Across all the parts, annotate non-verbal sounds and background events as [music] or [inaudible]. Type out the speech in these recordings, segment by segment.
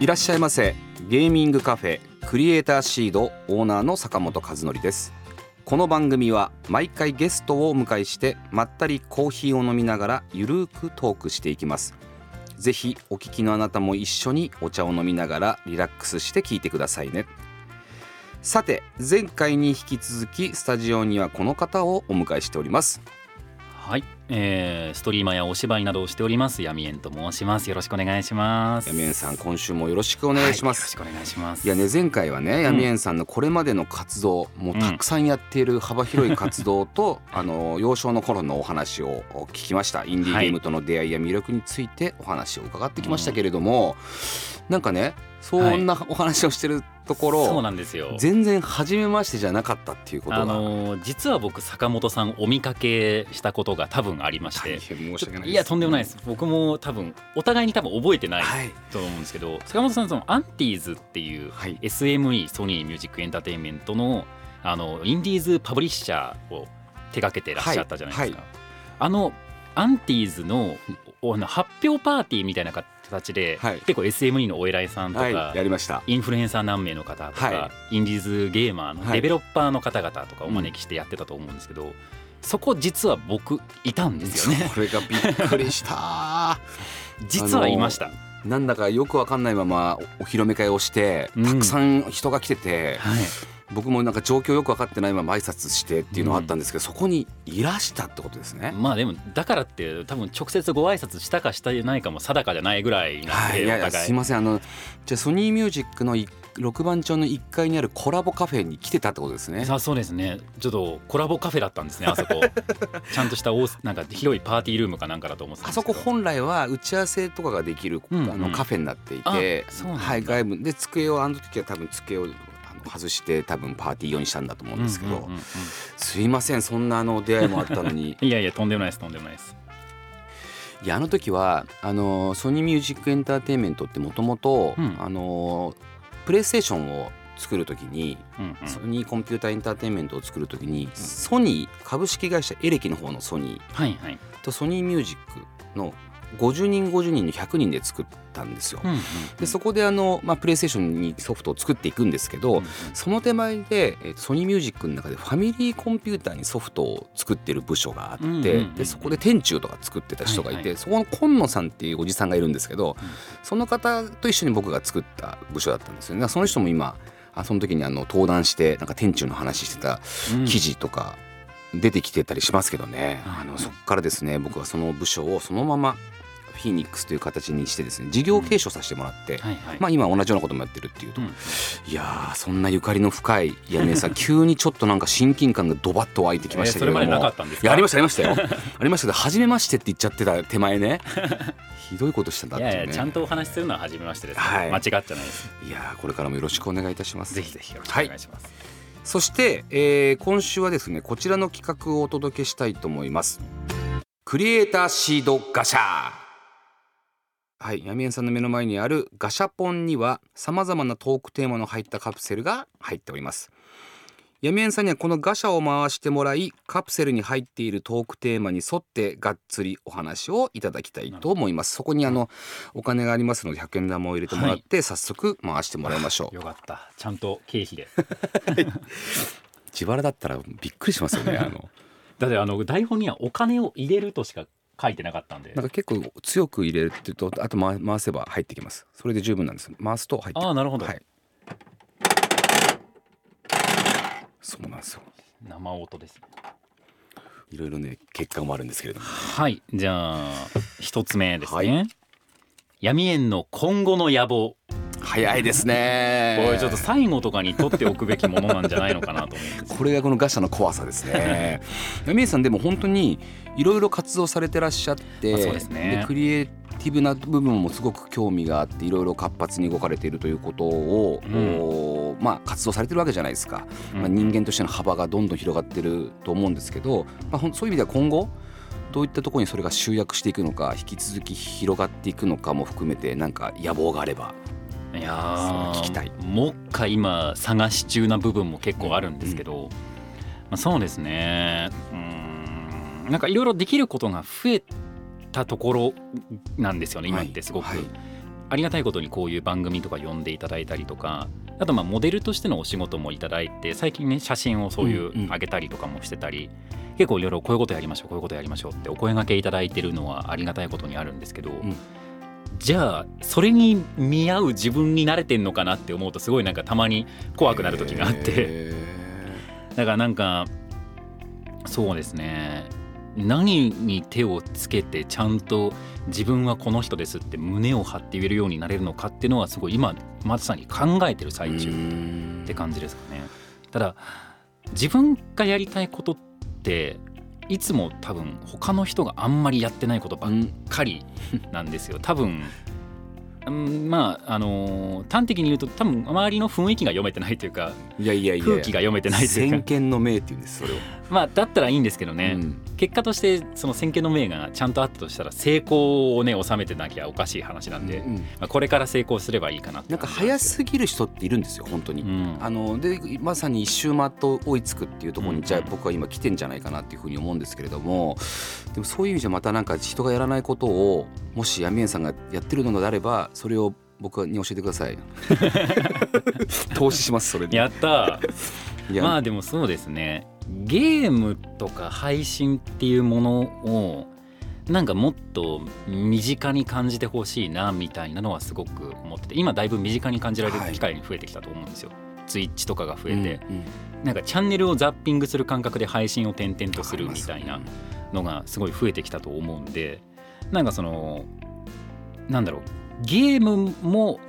いらっしゃいませ。ゲーミングカフェクリエイターシードオーナーの坂本和則です。この番組は毎回ゲストをお迎えしてまったりコーヒーを飲みながらゆるーくトークしていきます。ぜひお聞きのあなたも一緒にお茶を飲みながらリラックスして聞いてくださいね。さて前回に引き続きスタジオにはこの方をお迎えしております。はい、えー、ストリーマーやお芝居などをしております闇縁と申します。よろしくお願いします。闇縁さん今週もよろしくお願いします、はい、よろしくお願いします。いやね前回はね闇縁さんのこれまでの活動、もうたくさんやっている幅広い活動と、[laughs] あの幼少の頃のお話を聞きました。インディーゲームとの出会いや魅力についてお話を伺ってきましたけれども、なんかねそんなお話をしてるところ、そうなんですよ。全然初めましてじゃなかったっていうことが、あのー実は僕坂本さんお見かけしたことが多分ありまして。申し訳ないです。いやとんでもないです。僕も多分お互いに多分覚えてないはい。と思うんですけど、坂本さんその UNTIES っていうはい。SME ソニーミュージックエンターテインメントのあのインディーズパブリッシャーを手掛けてらっしゃったじゃないですか、はあの UNTIES の発表パーティーみたいな形で、はい。結構 SME のお偉いさんとか、はいやりました。インフルエンサー何名の方とか、はインディーズゲーマーのはい。デベロッパーの方々とかお招きしてやってたと思うんですけど、そこ実は僕いたんですよね。これがびっくりした。[laughs] 実はいました、なんだかよくわかんないままお披露目会をしてたくさん人が来てて、はい、僕もなんか状況よく分かってないまま挨拶してっていうのはあったんですけど、うん、そこにいらしたってことですね。まあでもだからって多分直接ご挨拶したかしたないかも定かじゃないぐらいなんで、はい、いやいやすいません。あのじゃソニーミュージックの1六番町の1階にあるコラボカフェに来てたってことですね。さ。あそうですね。ちょっとコラボカフェだったんですね。あそこ。[laughs] ちゃんとした大なんか広いパーティールームかなんかだと思ってあそこ本来は打ち合わせとかができる、あのカフェになっていて、はい外部で机をあの時は多分机を外して多分パーティー用にしたんだと思うんですけど、うんうんうんうん、すいませんそんなあの出会いもあったのに。[laughs] いやいやとんでもないですとんでもないです。いやあの時はあのソニーミュージックエンターテインメントってもともとあのプレイステーションを作る時に、うんうん。ソニーコンピューターエンターテインメントを作る時に、ソニー株式会社エレキの方のソニーはいはい、とソニーミュージックの50人50人の100人で作ったんですよ。うんうんでそこであの、まあ、プレイステーションにソフトを作っていくんですけど、うんその手前でえソニーミュージックの中でファミリーコンピューターにソフトを作ってる部署があって、うんうんうんうんでそこで天中とか作ってた人がいて、はいはそこの今野さんっていうおじさんがいるんですけど、うん。その方と一緒に僕が作った部署だったんですよね。その人も今あその時にあの登壇してなんか天中の話してたうん。記事とか出てきてたりしますけどね、うんあのそこからですね僕はその部署をそのままフィニックスという形にしてですね事業継承させてもらって、はいはい。まあ今同じようなこともやってるっていうと、うん。いやーそんなゆかりの深い屋根さん [laughs] 急にちょっとなんか親近感がドバッと湧いてきましたけれどありましたありましたよありました。けど初めましてって言っちゃってた手前ね。[laughs] ひどいことしてたっていうね。いやいやちゃんとお話しするのは初めましてです、はい。間違っちゃないです。いやーこれからもよろしくお願いいたします。ぜひぜひよろしくお願いします、そして、えー今週はですねこちらの企画をお届けしたいと思います。クリエイターシードガシャはい闇円さんの目の前にあるガシャポンにはさまざまなトークテーマの入ったカプセルが入っております。闇円さんにはこのガシャを回してもらいカプセルに入っているトークテーマに沿ってがっつりお話をいただきたいと思います。そこにあのお金がありますので100円玉を入れてもらって、早速回してもらいましょう。よかった。ちゃんと経費で。自腹だったらびっくりしますよねあの。[laughs] だってあの台本にはお金を入れるとしか書いてなかったんで。なんか結構強く入れるっていうとあと回回せば入ってきます。それで十分なんです。回すと入ってくああなるほど、はい。そうなんですよ。生音ですね。いろいろね結果もあるんですけれども。はい。じゃあ一つ目ですね、はい。闇園の今後の野望早いですね。これちょっと最後とかに取っておくべきものなんじゃないのかなとこれがこのガシャの怖さですね。ヤミエさんでも本当にいろいろ活動されてらっしゃって、ね。クリエイティブな部分もすごく興味があっていろいろ活発に動かれているということを、うん、まあ、活動されてるわけじゃないですか、まあ、人間としての幅がどんどん広がってると思うんですけど、まあ、そういう意味では今後どういったところにそれが集約していくのか引き続き広がっていくのかも含めてなんか野望があればいや聞きたい。もっか今探し中な部分も結構あるんですけど、うん。うん、まあ、そうですね。うん。なんかいろいろできることが増えたところなんですよね今ってすごく、はい。はい、ありがたいことにこういう番組とか呼んでいただいたりとか。あとまあモデルとしてのお仕事もいただいて最近ね写真をそういう上げたりとかもしてたり、うんうん結構いろいろこういうことやりましょうこういうことやりましょうってお声がけいただいてるのはありがたいことにあるんですけど、うん、じゃあそれに見合う自分に慣れてんのかなって思うとすごいなんかたまに怖くなる時があって。だからなんかそうですね。何に手をつけてちゃんと自分はこの人ですって胸を張って言えるようになれるのかっていうのはすごい今まさに考えてる最中って感じですかね。ただ自分がやりたいことっていつも多分他の人があんまりやってないことばっかりなんですよ。多分まああのー、端的に言うと多分周りの雰囲気が読めてないというかいやいやいや。空気が読めてないというか。先見の明っていうんですそれをまあだったらいいんですけどね、うん、結果としてその先見の明がちゃんとあったとしたら成功をね収めてなきゃおかしい話なんで、うんうん、まあ、これから成功すればいいかな。なんか早すぎる人っているんですよ本当に、うん、あのでまさに一周回って追いつくっていうところに、じゃあ僕は今来てんじゃないかなっていうふうに思うんですけれども。でもそういう意味じゃまたなんか人がやらないことをもし闇円さんがやってるのであればそれを僕に教えてください。[laughs] 投資しますそれやったまあでもそうですねゲームとか配信っていうものをなんかもっと身近に感じてほしいなみたいなのはすごく思ってて今だいぶ身近に感じられる機会に増えてきたと思うんですよ。はい、ツイッチとかが増えて、うんうん、なんかチャンネルをザッピングする感覚で配信を転々とするみたいなのがすごい増えてきたと思うんでなんかそのなんだろうゲームも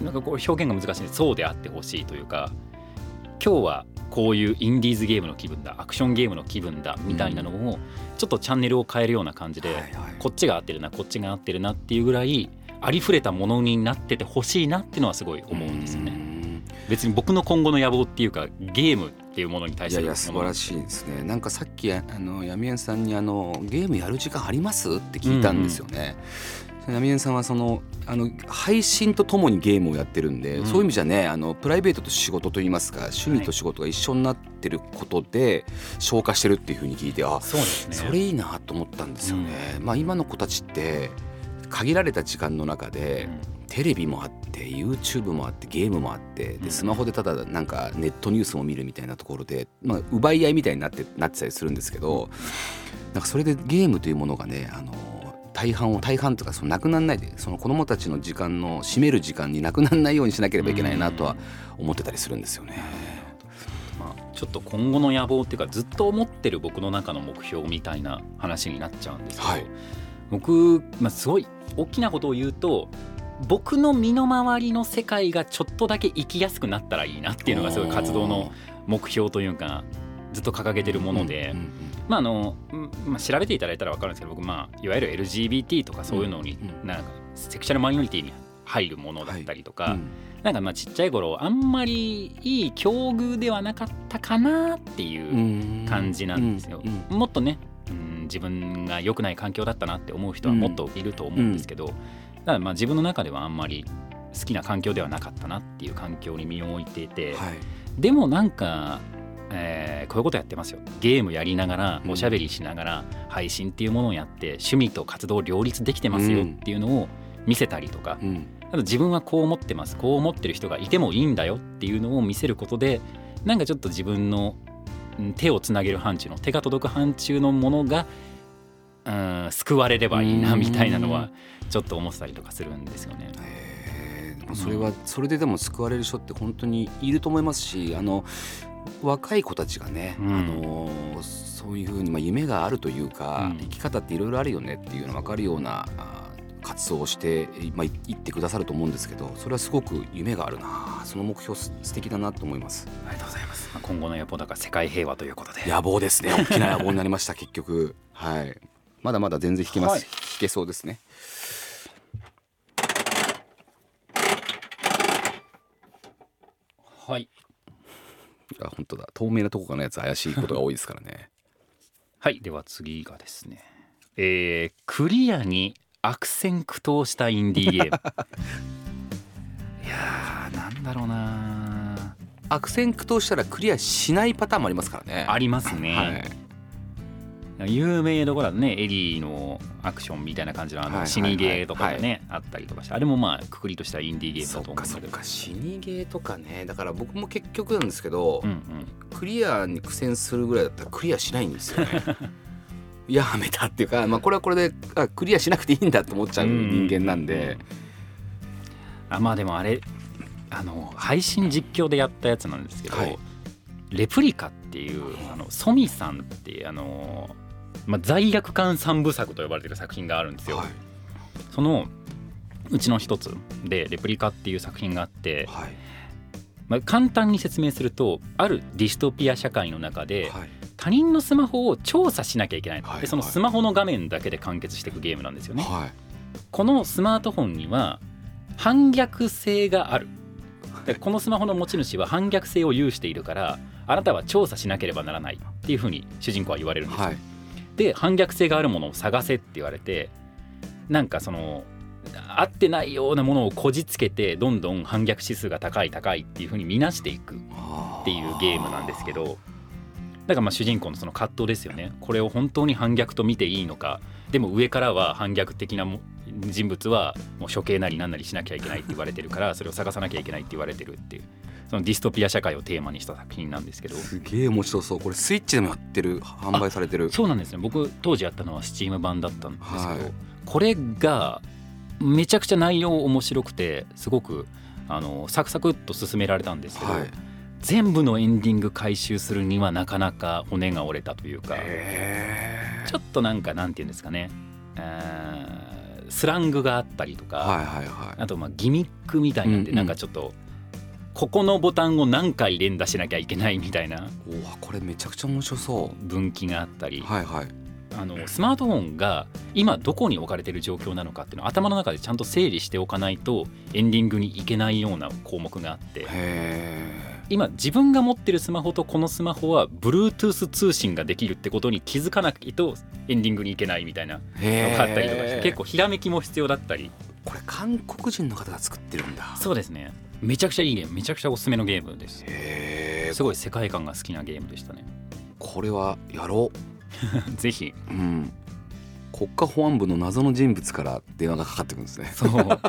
なんかこう表現が難しいんでそうであってほしいというか今日はこういうインディーズゲームの気分だアクションゲームの気分だみたいなのをちょっとチャンネルを変えるような感じで、こっちが合ってるなこっちが合ってるなっていうぐらいありふれたものになっててほしいなっていうのはすごい思うんですよね。別に僕の今後の野望っていうかゲームっていうものに対していや素晴らしいですね。なんかさっきあの闇円さんにあのゲームやる時間あります？って聞いたんですよね、ナエさんはそのあの配信とともにゲームをやってるんで、うん、そういう意味じゃねあのプライベートと仕事といいますか趣味と仕事が一緒になってることで消化してるっていうふうに聞いてあそうです、ね、それいいなと思ったんですよね。うん、まあ、今の子たちって限られた時間の中で、テレビもあって YouTube もあってゲームもあってでスマホでただなんかネットニュースも見るみたいなところで、まあ、奪い合いみたいになってなってたりするんですけどなんかそれでゲームというものがねあの大半を大半とかそのなくならないでその子どもたちの時間の占める時間になくならないようにしなければいけないなとは思ってたりするんですよね。まあ、ちょっと今後の野望っていうかずっと思ってる僕の中の目標みたいな話になっちゃうんですけど、はい、僕、まあ、すごい大きなことを言うと僕の身の回りの世界がちょっとだけ生きやすくなったらいいなっていうのがすごい活動の目標というかずっと掲げてるもので、まああのまあ、調べていただいたら分かるんですけど僕、まあ、いわゆる LGBT とかそういうのに、うん、なんかセクシャルマイノリティに入るものだったりとか、はい。うん、なんかまあちっちゃい頃あんまりいい境遇ではなかったかなっていう感じなんですよ。もっとね、うん、自分が良くない環境だったなって思う人はもっといると思うんですけど、だからまあ自分の中ではあんまり好きな環境ではなかったなっていう環境に身を置いていて、はい、でもなんかえー、こういうことやってますよ。ゲームやりながらおしゃべりしながら配信っていうものをやって趣味と活動を両立できてますよっていうのを見せたりとか、うん、あと自分はこう思ってます。こう思ってる人がいてもいいんだよ。っていうのを見せることでなんかちょっと自分の手をつなげる範疇の手が届く範疇のものがうん救われればいいなみたいなのはちょっと思ってたりとかするんですよね。それはそれででも救われる人って本当にいると思いますしあの若い子たちがね、うん、あの、そういうふうに、まあ、夢があるというか、うん、生き方っていろいろあるよねっていうの分かるような活動をして、まあ、いってくださると思うんですけどそれはすごく夢があるな。その目標す素敵だなと思います。ありがとうございます、まあ、今後の野望だから世界平和ということで。野望ですね。[laughs] 大きな野望になりました結局。はい。まだまだ全然弾けます、はい、弾けそうですね。はい。あ本当だ。透明なとこがのやつ怪しいことが多いですからね。[laughs] はいでは次がですね。えー、クリアに悪戦苦闘したインディーゲーム。[laughs] いやーなんだろうな悪戦苦闘したらクリアしないパターンもありますからね。ありますね、はい、有名どころだね。エリーのアクションみたいな感じのあの死にゲーとかでね、あったりとかして。あれもまあくくりとしたインディーゲームだと思うんだけど。かそっか。死にゲーとかね。だから僕も結局なんですけど、うんうん。クリアに苦戦するぐらいだったらクリアしないんですよね。[laughs] やめたっていうか、まあ、これはこれであクリアしなくていいんだと思っちゃう人間なんで、あまあでもあれあの配信実況でやったやつなんですけど、はい。レプリカっていうあのソミさんってあの、まあ、罪悪感三部作と呼ばれてる作品があるんですよ。はい。そのうちの一つで「レプリカ」っていう作品があって、はい。まあ、簡単に説明するとあるディストピア社会の中ではい。他人のスマホを調査しなきゃいけない、はい。でそのスマホの画面だけで完結していくゲームなんですよね。はい。このスマートフォンには反逆性がある。でこのスマホの持ち主は反逆性を有しているからあなたは調査しなければならないっていうふうに主人公は言われるんですよ、はいで反逆性があるものを探せって言われてなんかその合ってないようなものをこじつけてどんどん反逆指数が高い高いっていうふうに見なしていくっていうゲームなんですけどだからまあ主人公のその葛藤ですよね。これを本当に反逆と見ていいのか。でも上からは反逆的なも人物はもう処刑なりなんなりしなきゃいけないって言われてるから [laughs] それを探さなきゃいけないって言われてるっていうそのディストピア社会をテーマにした作品なんですけど。すげえ面白そう。これスイッチでもやってる販売されてる。そうなんですね僕当時やったのは Steam 版だったんですけど、はい。これがめちゃくちゃ内容面白くてすごくあのサクサクっと進められたんですけど、はい。全部のエンディング回収するにはなかなか骨が折れたというかへちょっとなんかなんていうんですかねスラングがあったりとか、はいはいはい。あとまあギミックみたいなんでうんうん。なんかちょっとここのボタンを何回連打しなきゃいけないみたいなおわこれめちゃくちゃ面白そ分岐があったり。うはいはい。あのスマートフォンが今どこに置かれている状況なのかっていうのを頭の中でちゃんと整理しておかないとエンディングに行けないような項目があって。へ今自分が持ってるスマホとこのスマホは Bluetooth 通信ができるってことに気づかないとエンディングに行けないみたいなえのがあったりとかして結構ひらめきも必要だったり。これ韓国人の方が作ってるんだそうですね。めちゃくちゃいいゲーム。めちゃくちゃおすすめのゲームです。すごい世界観が好きなゲームでしたね。これはやろ [laughs] ぜひ。ううん。国家保安部の謎の人物から電話がかかってくるんですね。そう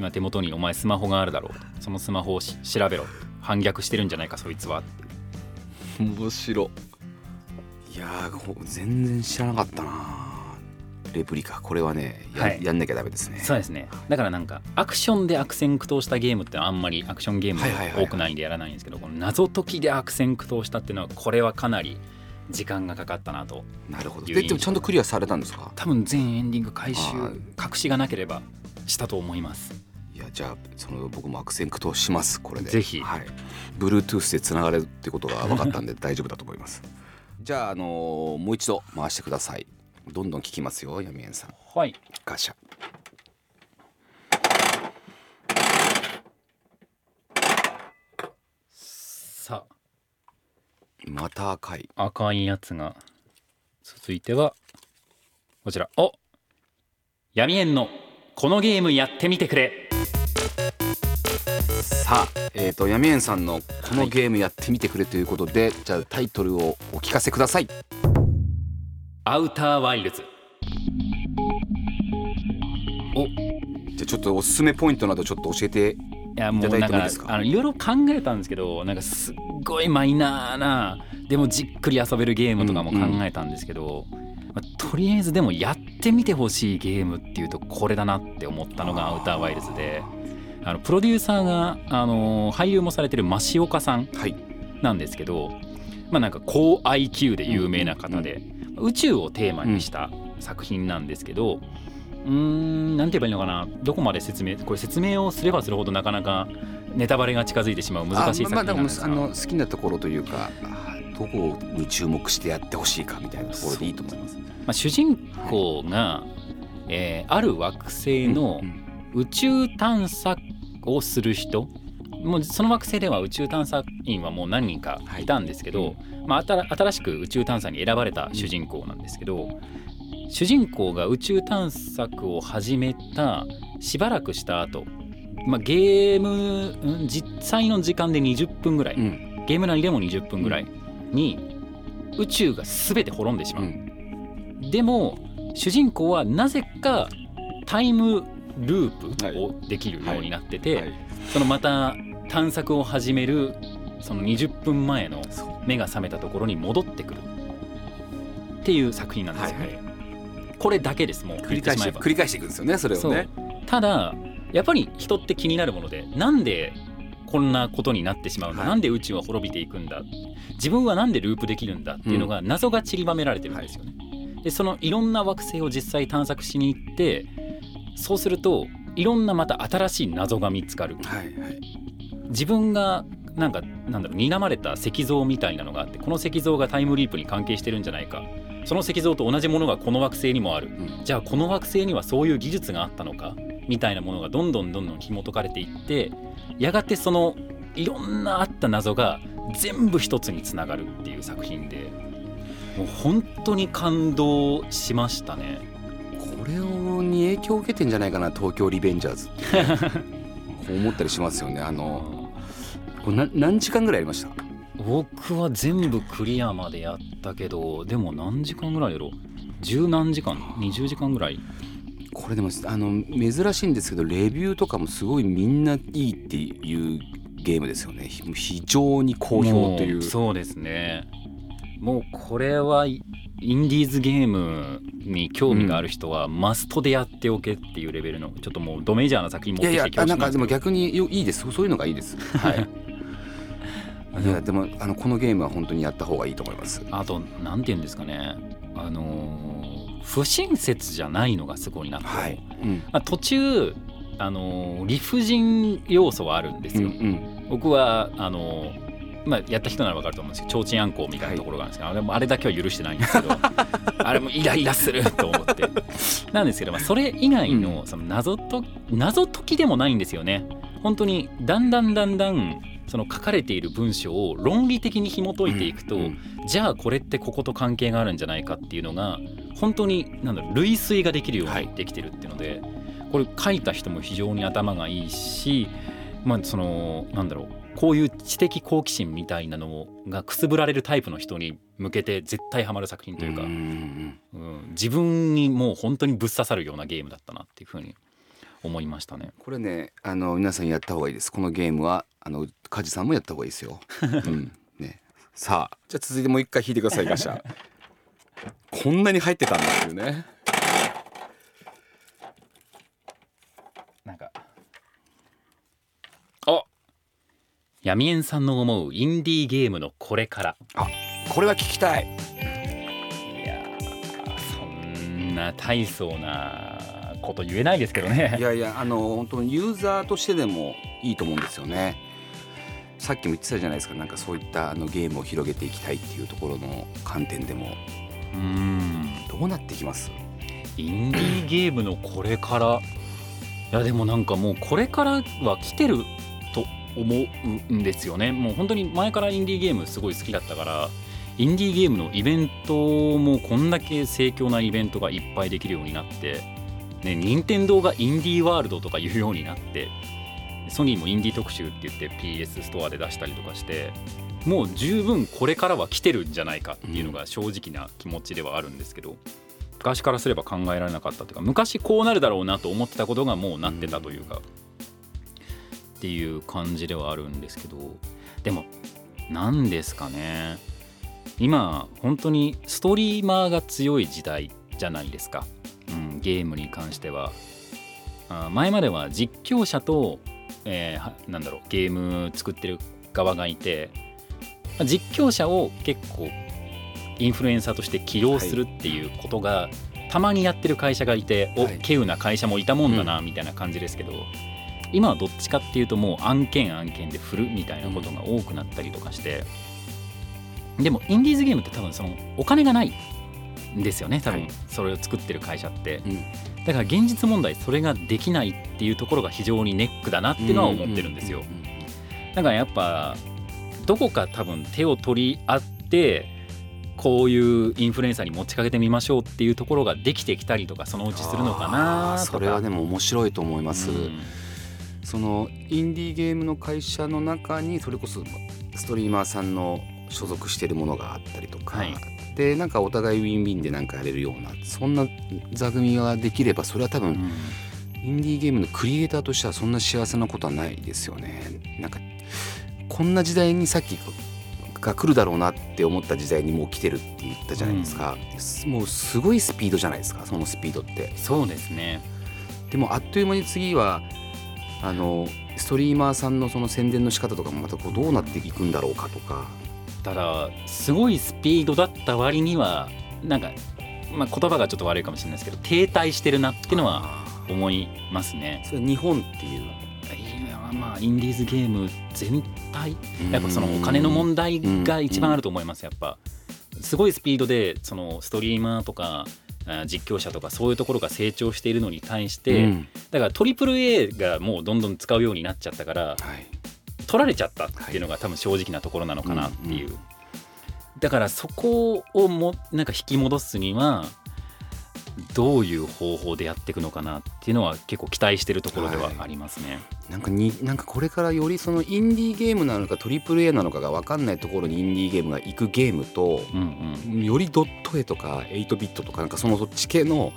今手元にお前スマホがあるだろう。そのスマホをし調べろ。反逆してるんじゃないかそいつは。って面白。いや全然知らなかったな。レプリカ。これはねや,、はい。やんなきゃダメですね。そうですね。だからなんかアクションで悪戦苦闘したゲームってのはあんまりアクションゲーム多くないんでやらないんですけどこの謎解きで悪戦苦闘したっていうのはこれはかなり時間がかかったなとなるほど。ででもちゃんとクリアされたんですか？多分全エンディング回収はい隠しがなければしたと思いますじゃあその僕も悪戦苦闘します。これで。ぜひ。はい。Bluetooth でつながれるってことが分かったんで [laughs] 大丈夫だと思います。じゃあ、あのーもう一度回してください。どんどん聞きますよ闇円さん。はい。ガシャ。さまた赤い。あ赤いやつが。続いてはこちら。お!闇円のこのゲームやってみてくれさあ、えー、と闇円さんのこのゲームやってみてくれということで、じゃあタイトルをお聞かせください。アウターワイルズ。おいじゃあちょっとおすすめポイントなどちょっと教えてやもいうただいてもいいですか？あのいろいろ考えたんですけどなんかすっごいマイナーなでもじっくり遊べるゲームとかも考えたんですけど、まあとりあえずでもやってみてほしいゲームっていうとこれだなって思ったのがアウターワイルズであのプロデューサーがあの俳優もされてる増岡さんはい。なんですけどまあなんか高 IQ で有名な方で、宇宙をテーマにした作品なんですけどうーんなんて言えばいいのかな？どこまで説明これ説明をすればするほどなかなかネタバレが近づいてしまう難しい作品なんですが、まああの好きなところというかあどこに注目してやってほしいかみたいなところでいいと思います。まあ、主人公が、えーある惑星のうん。宇宙探査をする人。もうその惑星では宇宙探査員はもう何人かい。たんですけど、はいまあ、新しく宇宙探査に選ばれた主人公なんですけど、主人公が宇宙探索を始めたしばらくした後、まあゲーム、うん、実際の時間で20分ぐらい、うん、ゲーム内でも20分ぐらいに宇宙が全て滅んでしまう、うん、でも主人公はなぜかタイムループをできるようになってて、そのまた探索を始めるその20分前の目が覚めたところに戻ってくる。っていう作品なんですよね。はいはい、これだけですもう繰り返し繰り返していくんですよねそれをね。ただやっぱり人って気になるものでなんでこんなことになってしまうの、はい、なんで宇宙は滅びていくんだ自分はなんでループできるんだっていうのが謎が散りばめられてるんですよね。はい、でそのいろんな惑星を実際探索しに行ってそうするといろんなまた新しい謎が見つかる。はいはい、自分がなんかなんだろう睨まれた石像みたいなのがあってこの石像がタイムリープに関係してるんじゃないか。その石像と同じものがこの惑星にもある、うん、じゃあこの惑星にはそういう技術があったのか？みたいなものがどんどんどんどん紐解かれていってやがてそのいろんなあった謎が全部一つにつながるっていう作品でもう本当に感動しましたねこれに影響を受けてんじゃないかな東京リベンジャーズって。[laughs] 思ったりしますよね。あのこれな何時間ぐらいやりました？僕は全部クリアまでやったけどでも何時間ぐらいやろ十何時間？20時間ぐらい？これでもあの珍しいんですけどレビューとかもすごいみんないいっていうゲームですよね。非常に好評というそうですねもうこれはインディーズゲームに興味がある人はマストでやっておけっていうレベルのちょっともうドメジャーな作品持ってきてきましたいやいやなんかでも逆にいいです。そういうのがいいです。はい。いやでもあのこのゲームは本当にやった方がいいと思います。あとなんて言うんですかね。あのー、不親切じゃないのがすごいなと、はい。うん。まあ、途中あのー、理不尽要素はあるんですよ、うんうん、僕はあのーまあ、やった人なら分かると思うんですけど提灯あんこみたいなところがあるんですけど、はい、あれもあれだけは許してないんですけど [laughs] あれもイライラすると思って。なんですけど、まあ、それ以外のその謎と謎解きでもないんですよね。本当にだんだんだんだんその書かれている文章を論理的に紐解いていくと、うんうん、じゃあこれってここと関係があるんじゃないかっていうのが本当になんだろう類推ができるようにできてるっていうので、はい、これ書いた人も非常に頭がいいしまあそのなんだろうこういう知的好奇心みたいなのがくすぶられるタイプの人に向けて絶対ハマる作品というか、うん、自分にもう本当にぶっ刺さるようなゲームだったなっていうふうに思いましたね。これねあの皆さんやった方がいいです。このゲームはあの梶さんもやった方がいいですよ。[laughs] うんね、さあじゃあ続いてもう一回引いてくださいガシャ。[laughs] こんなに入ってたんだっていうね。なんかあ闇縁さんの思うインディーゲームのこれから。あこれは聞きたい。いやそんな大層なこと言えないですけどね。いやいやあの本当にユーザーとしてでもいいと思うんですよね。さっきも言ってたじゃないですか。なんかそういったあのゲームを広げていきたいっていうところの観点でも。うん。どうなってきます？インディーゲームのこれから？いやでもなんかもうこれからは来てると思うんですよね。もう本当に前からインディーゲームすごい好きだったからインディーゲームのイベントもこんだけ盛況なイベントがいっぱいできるようになってね任天堂がインディーワールドとか言うようになってソニーもインディー特集って言って PS ストアで出したりとかしてもう十分これからは来てるんじゃないかっていうのが正直な気持ちではあるんですけど、昔からすれば考えられなかったっていうか昔こうなるだろうなと思ってたことがもうなってたというか、っていう感じではあるんですけどでも何ですかね。今本当にストリーマーが強い時代じゃないですか、うん、ゲームに関しては。あ前までは実況者と、えー、なんだろうゲーム作ってる側がいて実況者を結構インフルエンサーとして起用するっていうことが、はい、たまにやってる会社がいて、はい、お稀有な会社もいたもんだな、みたいな感じですけど、今はどっちかっていうともう案件案件で振るみたいなことが多くなったりとかして、でもインディーズゲームって多分そのお金がないですよね多分。それを作ってる会社って、だから現実問題それができないっていうところが非常にネックだなっていうのは思ってるんですよ。だからやっぱどこか多分手を取り合ってこういうインフルエンサーに持ちかけてみましょうっていうところができてきたりとかそのうちするのかなそれはでも面白いと思います、うんそのインディーゲームの会社の中にそれこそストリーマーさんの所属してるものがあったりとか、はい。でなんかお互いウィンウィンでなんかやれるようなそんな座組ができればそれは多分うん。インディーゲームのクリエイターとしてはそんな幸せなことはないですよね。なんかこんな時代にさっきが来るだろうなって思った時代にもう来てるって言ったじゃないですか、もうすごいスピードじゃないですかそのスピードって。そうですね。でもあっという間に次はあのストリーマーさんのその宣伝の仕方とかもまたこうどうなっていくんだろうかとか。ただすごいスピードだった割にはなんか、まあ、言葉がちょっと悪いかもしれないですけど停滞してるなっていうのは思いますね。それは日本っていう。まあインディーズゲーム全体？やっぱそのお金の問題が一番あると思いますやっぱ。すごいスピードでそのストリーマーとかあ実況者とかそういうところが成長しているのに対して、うん。だからトリプル A がもうどんどん使うようになっちゃったからはい。取られちゃったっていうのが多分正直なところなのかなっていう、だからそこをもなんか引き戻すにはどういう方法でやっていくのかなっていうのは結構期待してるところではありますね。なんかになんかこれからよりそのインディーゲームなのかトリプル A なのかが分かんないところにインディーゲームが行くゲームとうんうんよりドット絵とか8ビットとかなんかそのそっち系の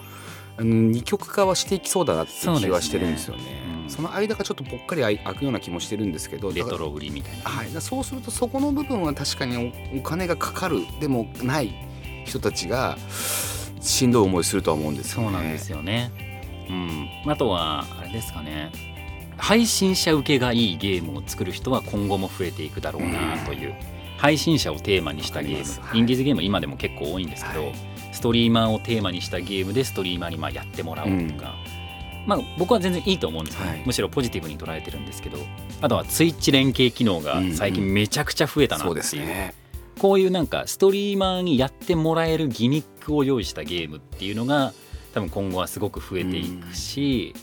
二極化はしていきそうだなっていう気はしてるんですよね。そうですねうんその間がちょっとぽっかり開開くような気もしてるんですけどレトロ売りみたいな。はい、そうするとそこの部分は確かにおお金がかかるでもない人たちがしんどい思いするとは思うんですよね。そうなんですよね。うん、あとはあれですかね配信者受けがいいゲームを作る人は今後も増えていくだろうなという、配信者をテーマにしたゲーム、インディーズゲーム今でも結構多いんですけど、はい。ストリーマーをテーマにしたゲームでストリーマーにまあやってもらおうとか、まあ、僕は全然いいと思うんですよ、はい。むしろポジティブに捉えてるんですけどあとはツイッチ連携機能が最近めちゃくちゃ増えたなっていう,、ですね。こういうなんかストリーマーにやってもらえるギミックを用意したゲームっていうのが多分今後はすごく増えていくし、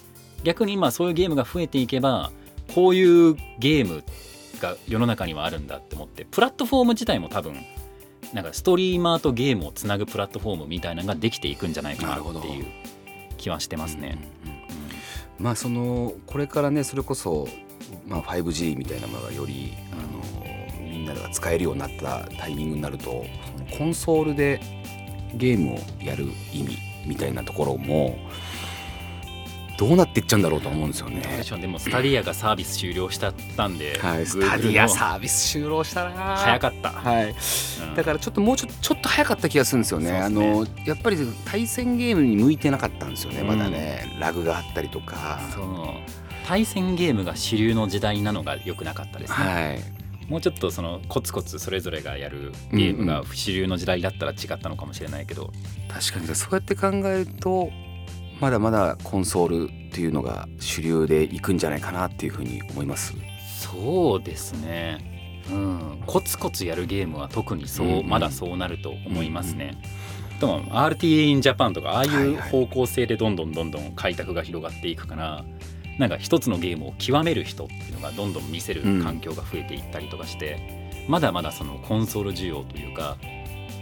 逆にまあそういうゲームが増えていけばこういうゲームが世の中にはあるんだって思ってプラットフォーム自体も多分なんかストリーマーとゲームをつなぐプラットフォームみたいなのができていくんじゃないかなっていう気はしてますね。うんうんうんまあそのこれからねそれこそ、まあ、5G みたいなものがよりあのみんなが使えるようになったタイミングになるとそのコンソールでゲームをやる意味みたいなところもどうなっていっちゃうんだろうと思うんですよね。でしょうでもスタディアがサービス終了しちゃったんで、はい、スタディアのサービス終了したな。早かった、はい、うん。だからちょっともうちょちょっと早かった気がするんですよね。ね。のやっぱり対戦ゲームに向いてなかったんですよね。うん。まだね、ラグがあったりとか。そう。対戦ゲームが主流の時代なのが良くなかったですね、はい。もうちょっとそのコツコツそれぞれがやるゲームが主流の時代だったら違ったのかもしれないけど、確かに。そうやって考えるとまだまだコンソールっていうのが主流でいくんじゃないかなっていうふうに思います。そうですね、うん、コツコツやるゲームは特にそう、うんうん。まだそうなると思いますね。でも RTA in Japan とかああいう方向性でどんどんどんどん開拓が広がっていくから、なんか一つのゲームを極める人っていうのがどんどん見せる環境が増えていったりとかして、まだまだそのコンソール需要というか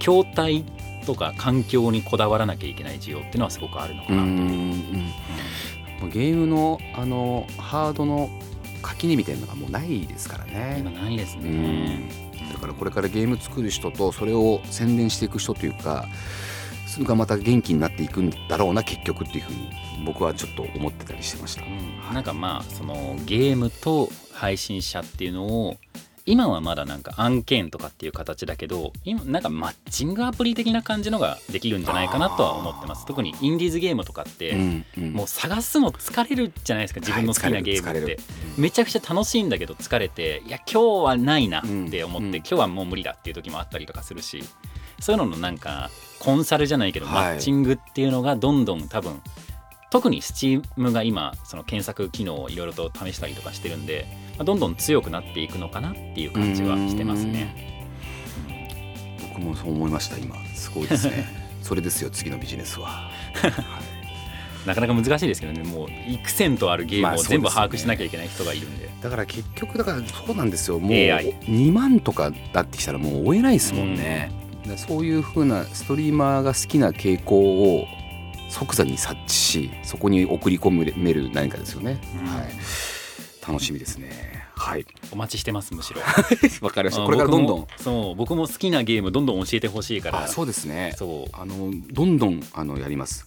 筐体とか環境にこだわらなきゃいけない需要っていうのはすごくあるのかなという。うんゲームのあのハードの垣根みたいなのがもうないですから今ね。ないですうねん。だからこれからゲーム作る人とそれを宣伝していく人というかそれがまた元気になっていくんだろうな結局っていうふうに僕はちょっと思ってたりしてました。うんなんかまあそのゲームと配信者っていうのを今はまだなんか案件とかっていう形だけど今なんかマッチングアプリ的な感じのができるんじゃないかなとは思ってます。特にインディーズゲームとかって、うんうん。もう探すの疲れるじゃないですか自分の好きなゲームって、はいめちゃくちゃ楽しいんだけど疲れていや今日はないなって思って、うんうん。今日はもう無理だっていう時もあったりとかするしそういうののなんかコンサルじゃないけど、はい。マッチングっていうのがどんどん多分特に Steam が今その検索機能をいろいろと試したりとかしてるんで、まあどんどん強くなっていくのかなっていう感じはしてますね。僕もそう思いました今。すごいですね。[laughs] それですよ次のビジネスは、はい、なかなか難しいですけどね。もう幾千とあるゲームを全部把握しなきゃいけない人がいるんで,、だから結局だからそうなんですよ。もう2万とかだってきたらもう追えないですもんね、うん、そういうふうなストリーマーが好きな傾向を即座に察知しそこに送り込める何かですよね、うん、はい楽しみですね。はい。お待ちしてますむしろ。[laughs] わかりました。これからどんどん。そう僕も好きなゲームどんどん教えてほしいから。そうですね。そう。あのどんどんあのやります。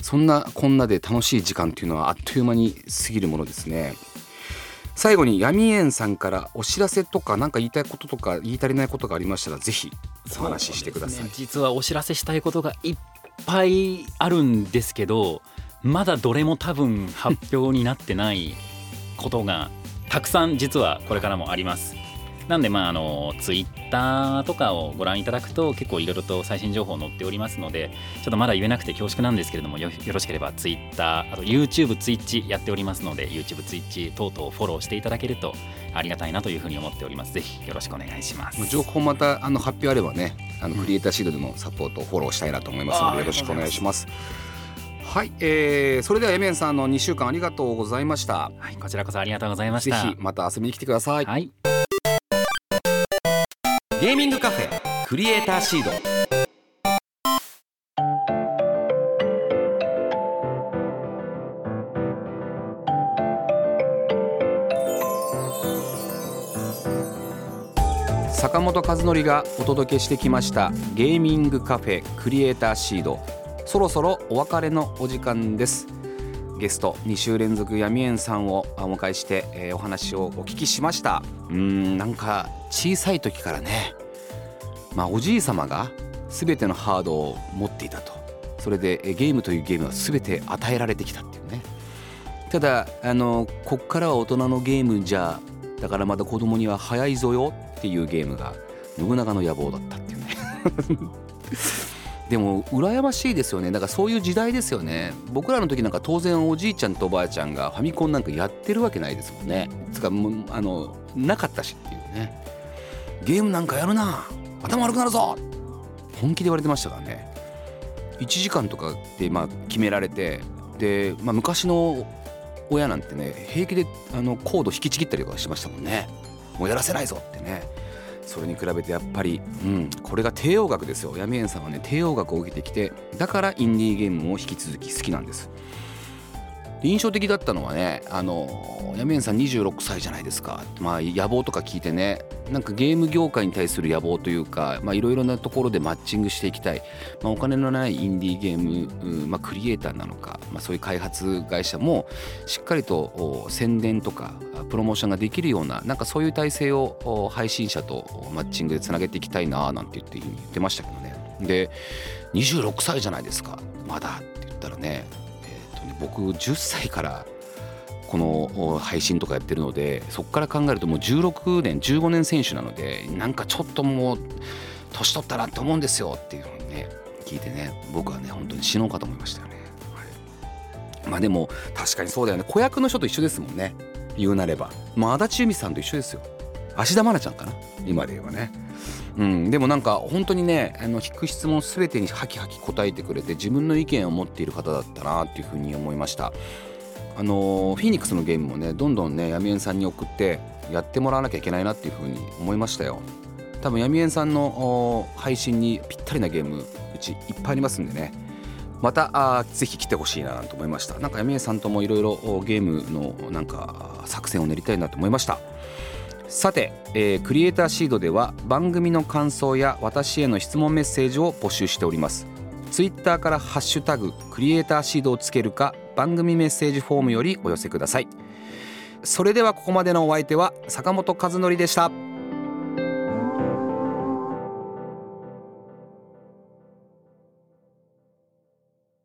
そんなこんなで楽しい時間っていうのはあっという間に過ぎるものですね。最後に闇園さんからお知らせとか何か言いたいこととか言い足りないことがありましたらぜひお話ししてください、ね、実はお知らせしたいことがいっぱいあるんですけどまだどれも多分発表になってないことがたくさん実はこれからもあります。なんでまああのツイッターとかをご覧いただくと結構いろいろと最新情報載っておりますのでちょっとまだ言えなくて恐縮なんですけれどもよろしければツイッターあと YouTube、ツイッチやっておりますので YouTube、ツイッチ等々フォローしていただけるとありがたいなというふうに思っております。ぜひよろしくお願いします。情報またあの発表あればねあのクリエイターシードでもサポートフォローしたいなと思いますのでよろしくお願いします。はい、えー、それではエメンさんの2週間ありがとうございました。はいこちらこそありがとうございました。ぜひまた遊びに来てください。はい。ゲーミングカフェクリエイターシード。坂本和則がお届けしてきましたゲーミングカフェクリエイターシードそろそろお別れのお時間です。ゲスト2週連続闇園さんをお迎えして、えー、お話をお聞きしました。うんなんか小さい時からね。まあおじい様が全てのハードを持っていたと。それでゲームというゲームは全て与えられてきたっていうね。ただあのこっからは大人のゲームじゃだからまだ子供には早いぞよっていうゲームが信長の野望だったっていうね。でも羨ましいですよね。だからそういう時代ですよね。僕らの時なんか当然おじいちゃんとおばあちゃんがファミコンなんかやってるわけないですもんね。つかもあのなかったしっていうね。ゲームなんかやるな。頭悪くなるぞ。本気で言われてましたからね。1時間とかでまあ決められてで、まあ、昔の親なんてね平気であのコード引きちぎったりとかしましたもんね。もうやらせないぞってね。それに比べてやっぱり、うん、これが帝王学ですよ。闇園さんはね帝王学を受けてきてだからインディーゲームも引き続き好きなんです。印象的だったのはねあのやめんさん26歳じゃないですか。まあ野望とか聞いてねなんかゲーム業界に対する野望というかいろいろなところでマッチングしていきたい、まあ、お金のないインディーゲーム、まあ、クリエイターなのか、まあ、そういう開発会社もしっかりと宣伝とかプロモーションができるようななんかそういう体制を配信者とマッチングでつなげていきたいななんて言って言ってましたけどね。で26歳じゃないですか。まだって言ったらね僕10歳からこの配信とかやってるのでそこから考えるともう16年15年選手なのでなんかちょっともう年取ったなって思うんですよっていうのにね聞いてね僕はね本当に死のうかと思いましたよね、はい、まあでも確かにそうだよね。子役の人と一緒ですもんね。言うなれば。もう足立由美さんと一緒ですよ。芦田愛菜ちゃんかな？今で言えばね。うん、でもなんか本当にねあの聞く質問全てにハキハキ答えてくれて自分の意見を持っている方だったなっていうふうに思いました。あのフィニックスのゲームもねどんどんね闇縁さんに送ってやってもらわなきゃいけないなっていうふうに思いましたよ。多分闇縁さんの配信にぴったりなゲームうちいっぱいありますんでね。またあぜひ来てほしいなと思いました。なんか闇縁さんともいろいろゲームのなんか作戦を練りたいなと思いました。さて、えー、クリエイターシードでは番組の感想や私への質問メッセージを募集しております。ツイッターからハッシュタグクリエイターシードをつけるか番組メッセージフォームよりお寄せください。それではここまでのお相手は坂本和則でした。